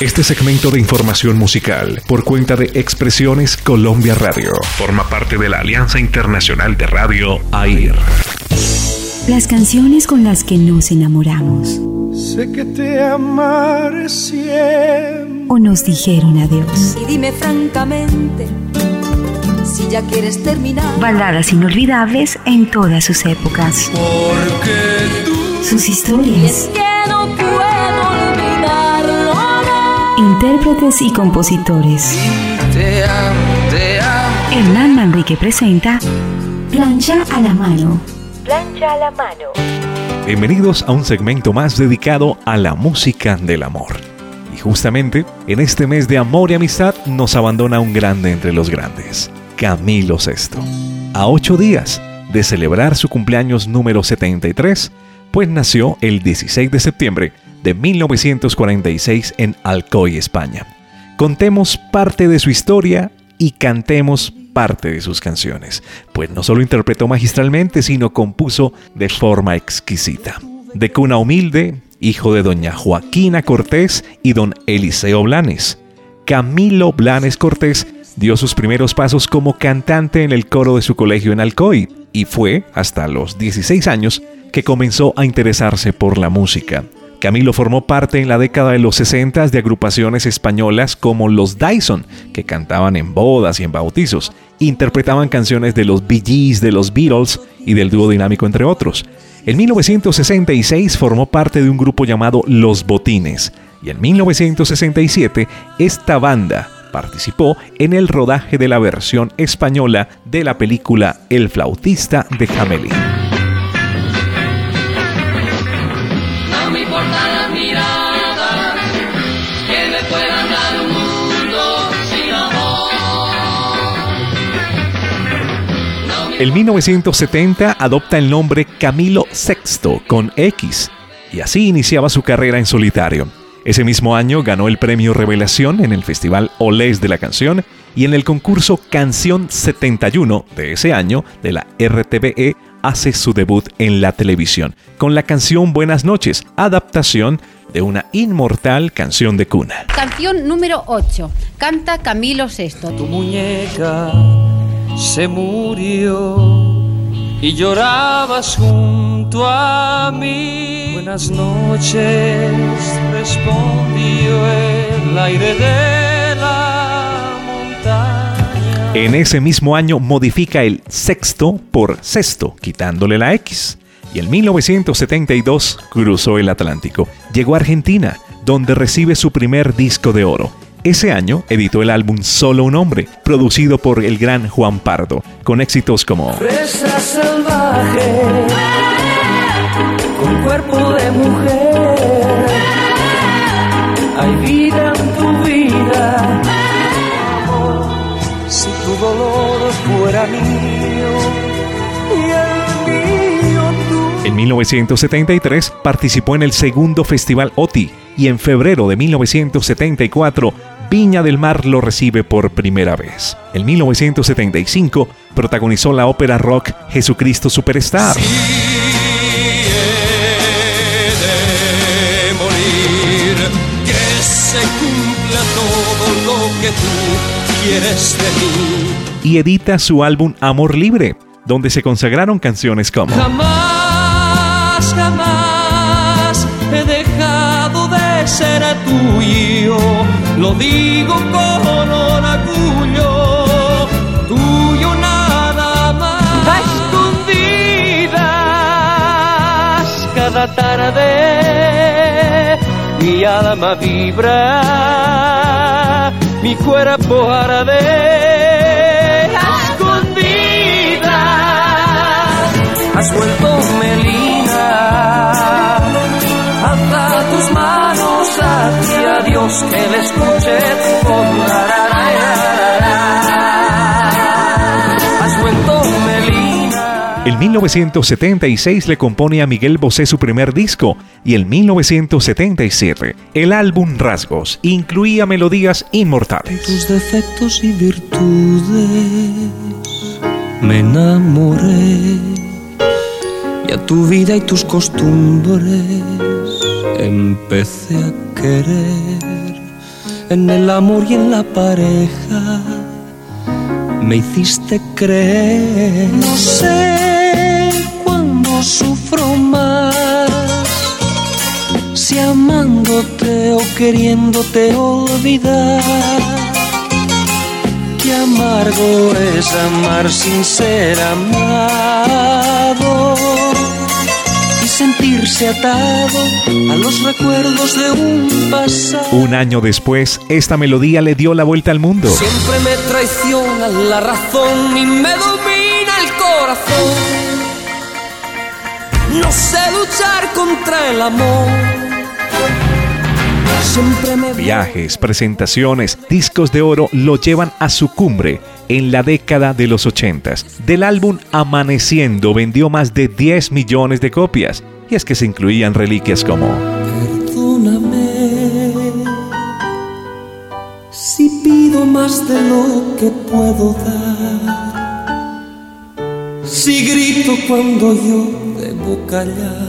Este segmento de información musical, por cuenta de Expresiones Colombia Radio, forma parte de la Alianza Internacional de Radio AIR. Las canciones con las que nos enamoramos. Sé que te amaré siempre. O nos dijeron adiós. Y dime francamente si ya quieres terminar. Baladas inolvidables en todas sus épocas. Porque tú. Sus historias. que no Intérpretes y compositores. Te amo, te amo. Hernán Manrique presenta Plancha a la mano. Plancha a la mano. Bienvenidos a un segmento más dedicado a la música del amor. Y justamente en este mes de amor y amistad nos abandona un grande entre los grandes, Camilo VI. A ocho días de celebrar su cumpleaños número 73, pues nació el 16 de septiembre de 1946 en Alcoy, España. Contemos parte de su historia y cantemos parte de sus canciones, pues no solo interpretó magistralmente, sino compuso de forma exquisita. De cuna humilde, hijo de doña Joaquina Cortés y don Eliseo Blanes. Camilo Blanes Cortés dio sus primeros pasos como cantante en el coro de su colegio en Alcoy y fue hasta los 16 años que comenzó a interesarse por la música. Camilo formó parte en la década de los 60 de agrupaciones españolas como los Dyson, que cantaban en bodas y en bautizos, interpretaban canciones de los Bee Gees, de los Beatles y del dúo dinámico entre otros. En 1966 formó parte de un grupo llamado Los Botines y en 1967 esta banda participó en el rodaje de la versión española de la película El flautista de Hamelin. En 1970 adopta el nombre Camilo VI con X y así iniciaba su carrera en solitario. Ese mismo año ganó el premio Revelación en el Festival Olés de la Canción y en el concurso Canción 71 de ese año de la RTVE hace su debut en la televisión con la canción Buenas noches, adaptación de una inmortal canción de cuna. Canción número 8. Canta Camilo VI. Tu muñeca se murió y llorabas junto a mí. Buenas noches, respondió el aire de la montaña. En ese mismo año modifica el sexto por sexto, quitándole la X. Y en 1972 cruzó el Atlántico. Llegó a Argentina, donde recibe su primer disco de oro. Ese año editó el álbum Solo un hombre, producido por el gran Juan Pardo, con éxitos como Fresa salvaje, con cuerpo de mujer. Hay vida en tu vida. Si tu dolor fuera mío y el. En 1973 participó en el segundo Festival OTI y en febrero de 1974 Viña del Mar lo recibe por primera vez. En 1975 protagonizó la ópera rock Jesucristo Superstar. de morir, que se cumpla todo lo que tú quieres de mí. y edita su álbum Amor Libre, donde se consagraron canciones como Jamás, jamás he dejado de ser tuyo, lo digo con orgullo, tuyo nada más. A escondidas cada tarde mi alma vibra, mi cuerpo arde. A escondidas has vuelto Melina. Alza tus manos hacia Dios que le escuche con la, la, la, la, la. Has vuelto Melina. En 1976 le compone a Miguel Bosé su primer disco y en 1977 el álbum Rasgos incluía melodías inmortales. tus defectos y virtudes me enamoré y a tu vida y tus costumbres empecé a querer en el amor y en la pareja. Me hiciste creer, no sé cuándo sufro más, si amándote o queriéndote olvidar. Amargo es amar sin ser amado sentirse atado a los recuerdos de un pasado. Un año después, esta melodía le dio la vuelta al mundo. Siempre me traiciona la razón y me domina el corazón. No sé luchar contra el amor. Viajes, presentaciones, discos de oro lo llevan a su cumbre en la década de los 80. Del álbum Amaneciendo vendió más de 10 millones de copias y es que se incluían reliquias como Perdóname si pido más de lo que puedo dar. Si grito cuando yo debo callar,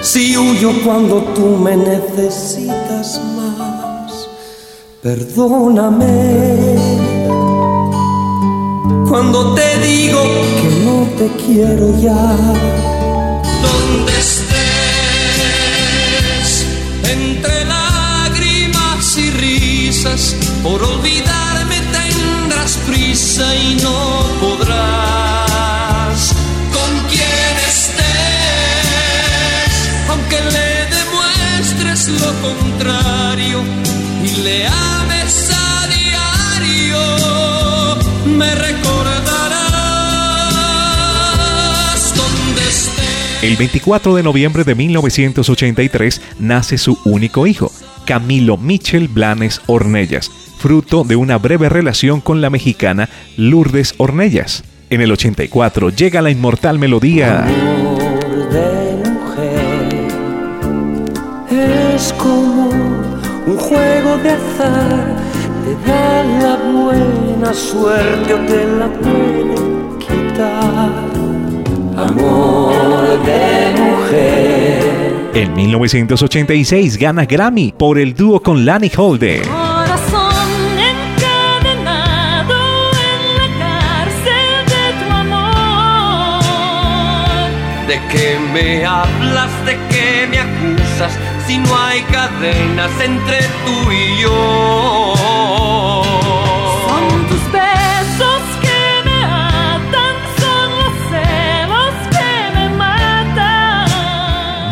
si huyo cuando tú me necesitas más. Perdóname cuando te digo que no te quiero ya. Donde estés, entre lágrimas y risas, por olvidarme tendrás prisa y no podrás. Con quien estés, aunque le demuestres lo contrario y le ames a me El 24 de noviembre de 1983 nace su único hijo, Camilo Michel Blanes Ornellas, fruto de una breve relación con la mexicana Lourdes Ornellas. En el 84 llega la inmortal melodía. Amor de mujer es como un juego de azar, te da la buena suerte o te la puede quitar amor de mujer. En 1986 gana Grammy por el dúo con Lani Holder. Corazón encadenado en la cárcel de tu amor. ¿De qué me hablas? ¿De qué me acusas? Si no hay cadenas entre tú y yo.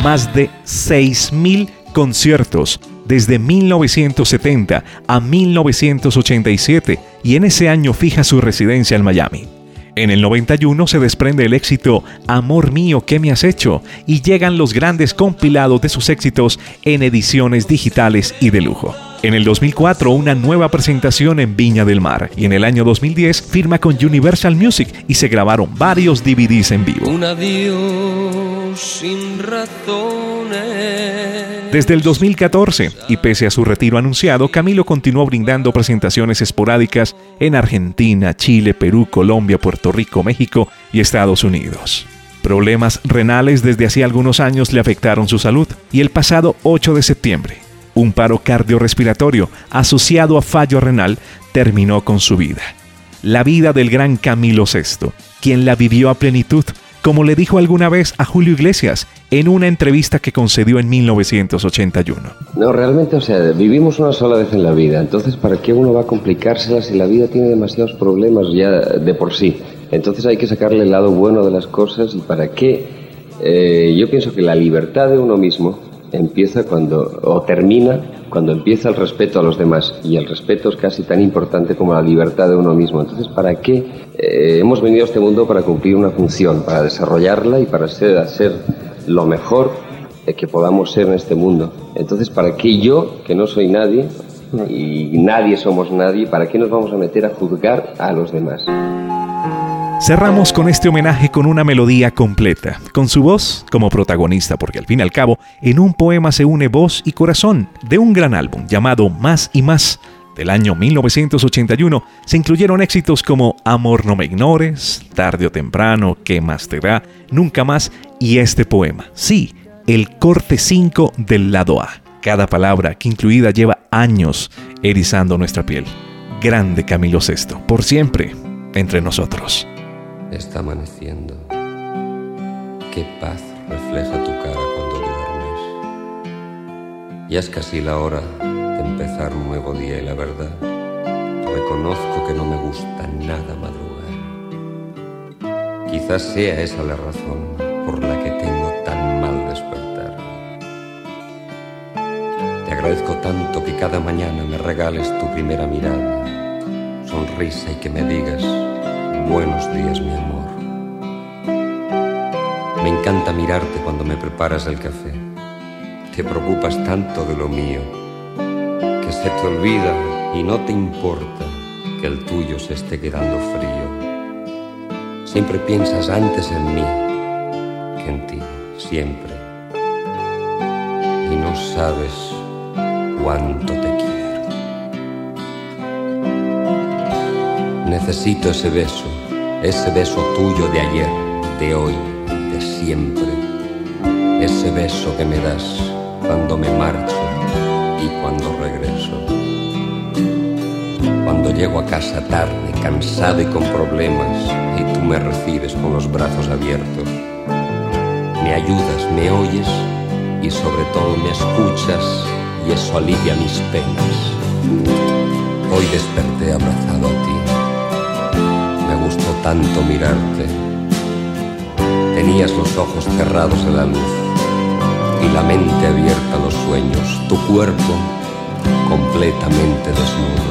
Más de 6.000 conciertos desde 1970 a 1987 y en ese año fija su residencia en Miami. En el 91 se desprende el éxito Amor mío, ¿qué me has hecho? y llegan los grandes compilados de sus éxitos en ediciones digitales y de lujo. En el 2004 una nueva presentación en Viña del Mar y en el año 2010 firma con Universal Music y se grabaron varios DVDs en vivo. Un adiós sin razones. Desde el 2014 y pese a su retiro anunciado, Camilo continuó brindando presentaciones esporádicas en Argentina, Chile, Perú, Colombia, Puerto Rico, México y Estados Unidos. Problemas renales desde hacía algunos años le afectaron su salud y el pasado 8 de septiembre un paro cardiorrespiratorio asociado a fallo renal terminó con su vida. La vida del gran Camilo VI, quien la vivió a plenitud, como le dijo alguna vez a Julio Iglesias en una entrevista que concedió en 1981. No, realmente, o sea, vivimos una sola vez en la vida, entonces ¿para qué uno va a complicársela si la vida tiene demasiados problemas ya de por sí? Entonces hay que sacarle el lado bueno de las cosas y para qué... Eh, yo pienso que la libertad de uno mismo empieza cuando, o termina cuando empieza el respeto a los demás. Y el respeto es casi tan importante como la libertad de uno mismo. Entonces, ¿para qué eh, hemos venido a este mundo para cumplir una función, para desarrollarla y para ser, hacer lo mejor que podamos ser en este mundo? Entonces, ¿para qué yo, que no soy nadie, y nadie somos nadie, ¿para qué nos vamos a meter a juzgar a los demás? Cerramos con este homenaje con una melodía completa, con su voz como protagonista, porque al fin y al cabo, en un poema se une voz y corazón de un gran álbum llamado Más y Más. Del año 1981 se incluyeron éxitos como Amor no me ignores, Tarde o temprano, ¿Qué más te da? Nunca más y este poema. Sí, el corte 5 del lado A. Cada palabra que incluida lleva años erizando nuestra piel. Grande Camilo VI, por siempre entre nosotros. Está amaneciendo. Qué paz refleja tu cara cuando duermes. Ya es casi la hora de empezar un nuevo día y la verdad, reconozco que no me gusta nada madrugar. Quizás sea esa la razón por la que tengo tan mal despertar. Te agradezco tanto que cada mañana me regales tu primera mirada, sonrisa y que me digas buenos días mi amor. Me encanta mirarte cuando me preparas el café. Te preocupas tanto de lo mío que se te olvida y no te importa que el tuyo se esté quedando frío. Siempre piensas antes en mí que en ti, siempre. Y no sabes cuánto te quiero. Necesito ese beso, ese beso tuyo de ayer, de hoy, de siempre. Ese beso que me das cuando me marcho y cuando regreso. Cuando llego a casa tarde, cansado y con problemas, y tú me recibes con los brazos abiertos. Me ayudas, me oyes y sobre todo me escuchas y eso alivia mis penas. Hoy desperté abrazado a ti. Tanto mirarte. Tenías los ojos cerrados a la luz y la mente abierta a los sueños, tu cuerpo completamente desnudo.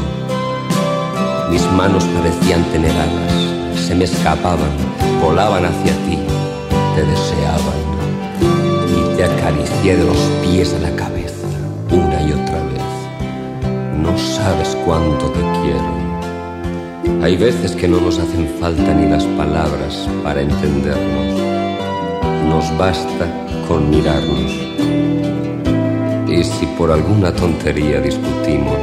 Mis manos parecían tener alas, se me escapaban, volaban hacia ti, te deseaban y te acaricié de los pies a la cabeza, una y otra vez. No sabes cuánto te quiero. Hay veces que no nos hacen falta ni las palabras para entendernos. Nos basta con mirarnos. Y si por alguna tontería discutimos,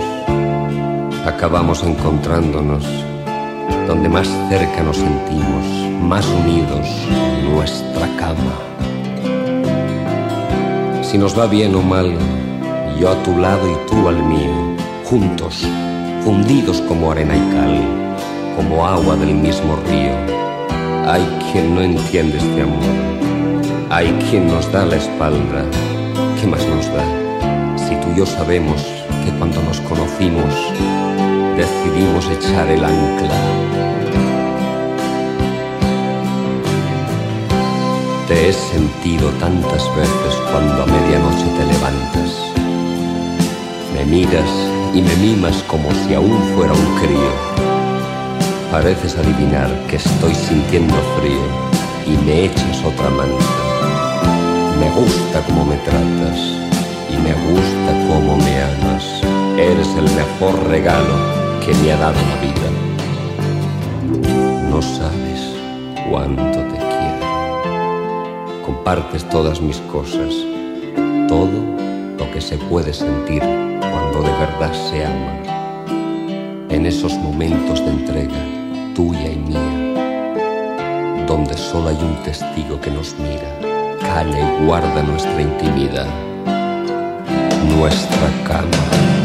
acabamos encontrándonos donde más cerca nos sentimos, más unidos, nuestra cama. Si nos va bien o mal, yo a tu lado y tú al mío, juntos, fundidos como arena y cal, como agua del mismo río. Hay quien no entiende este amor, hay quien nos da la espalda. ¿Qué más nos da? Si tú y yo sabemos que cuando nos conocimos, decidimos echar el ancla. Te he sentido tantas veces cuando a medianoche te levantas. Me miras y me mimas como si aún fuera un crío. Pareces adivinar que estoy sintiendo frío y me echas otra manta. Me gusta cómo me tratas y me gusta cómo me amas. Eres el mejor regalo que me ha dado la vida. No sabes cuánto te quiero. Compartes todas mis cosas, todo lo que se puede sentir cuando de verdad se ama. En esos momentos de entrega, tuya y mía, donde solo hay un testigo que nos mira, calla y guarda nuestra intimidad, nuestra cama.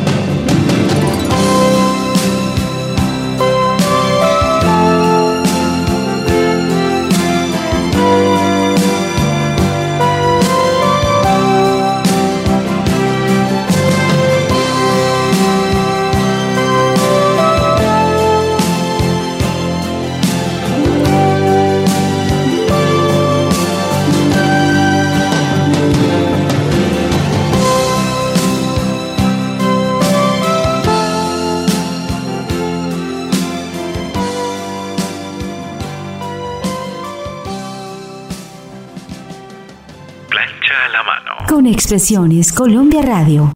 Expresiones Colombia Radio.